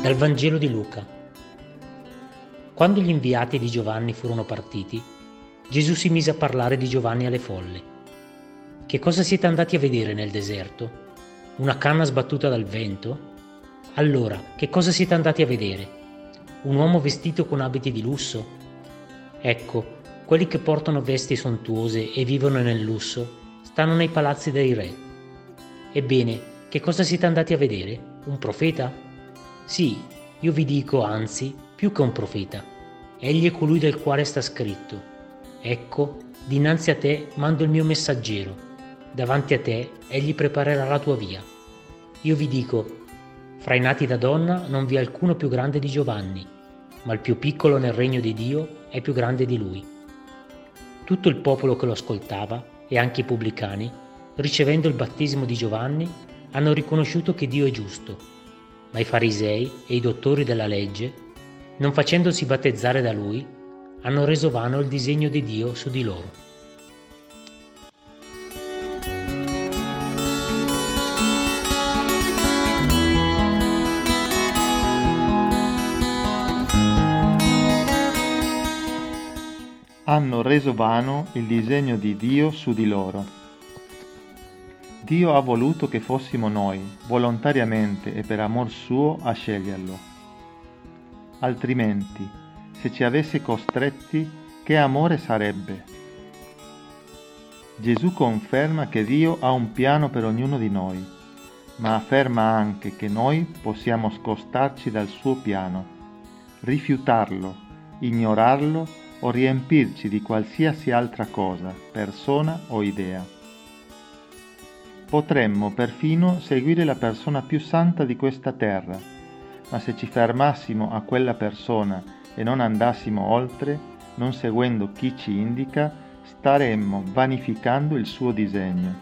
Dal Vangelo di Luca. Quando gli inviati di Giovanni furono partiti, Gesù si mise a parlare di Giovanni alle folle. Che cosa siete andati a vedere nel deserto? Una canna sbattuta dal vento? Allora, che cosa siete andati a vedere? Un uomo vestito con abiti di lusso? Ecco, quelli che portano vesti sontuose e vivono nel lusso stanno nei palazzi dei re. Ebbene, che cosa siete andati a vedere? Un profeta? Sì, io vi dico anzi, più che un profeta. Egli è colui del quale sta scritto. Ecco, dinanzi a te mando il mio messaggero. Davanti a te egli preparerà la tua via. Io vi dico, fra i nati da donna non vi è alcuno più grande di Giovanni, ma il più piccolo nel regno di Dio è più grande di lui. Tutto il popolo che lo ascoltava, e anche i pubblicani, ricevendo il battesimo di Giovanni, hanno riconosciuto che Dio è giusto ma i farisei e i dottori della legge, non facendosi battezzare da lui, hanno reso vano il disegno di Dio su di loro. Hanno reso vano il disegno di Dio su di loro. Dio ha voluto che fossimo noi, volontariamente e per amor suo, a sceglierlo. Altrimenti, se ci avesse costretti, che amore sarebbe? Gesù conferma che Dio ha un piano per ognuno di noi, ma afferma anche che noi possiamo scostarci dal suo piano, rifiutarlo, ignorarlo o riempirci di qualsiasi altra cosa, persona o idea. Potremmo perfino seguire la persona più santa di questa terra, ma se ci fermassimo a quella persona e non andassimo oltre, non seguendo chi ci indica, staremmo vanificando il suo disegno.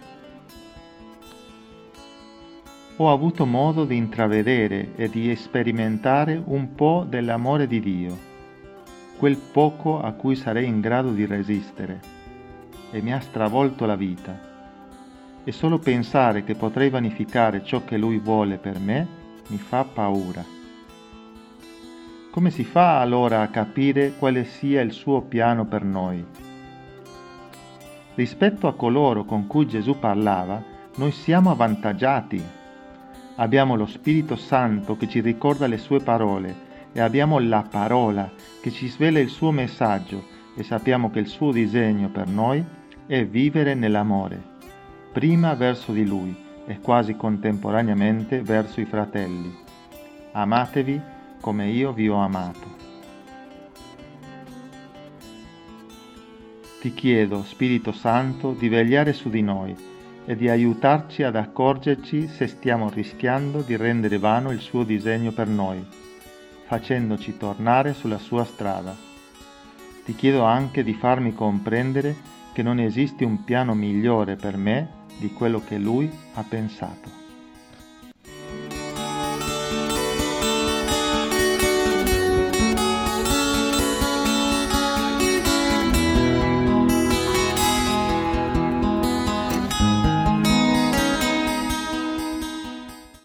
Ho avuto modo di intravedere e di sperimentare un po' dell'amore di Dio, quel poco a cui sarei in grado di resistere, e mi ha stravolto la vita e solo pensare che potrei vanificare ciò che Lui vuole per me mi fa paura. Come si fa allora a capire quale sia il suo piano per noi? Rispetto a coloro con cui Gesù parlava, noi siamo avvantaggiati. Abbiamo lo Spirito Santo che ci ricorda le sue parole e abbiamo la parola che ci svela il suo messaggio e sappiamo che il suo disegno per noi è vivere nell'amore prima verso di lui e quasi contemporaneamente verso i fratelli. Amatevi come io vi ho amato. Ti chiedo, Spirito Santo, di vegliare su di noi e di aiutarci ad accorgerci se stiamo rischiando di rendere vano il suo disegno per noi, facendoci tornare sulla sua strada. Ti chiedo anche di farmi comprendere che non esiste un piano migliore per me di quello che lui ha pensato.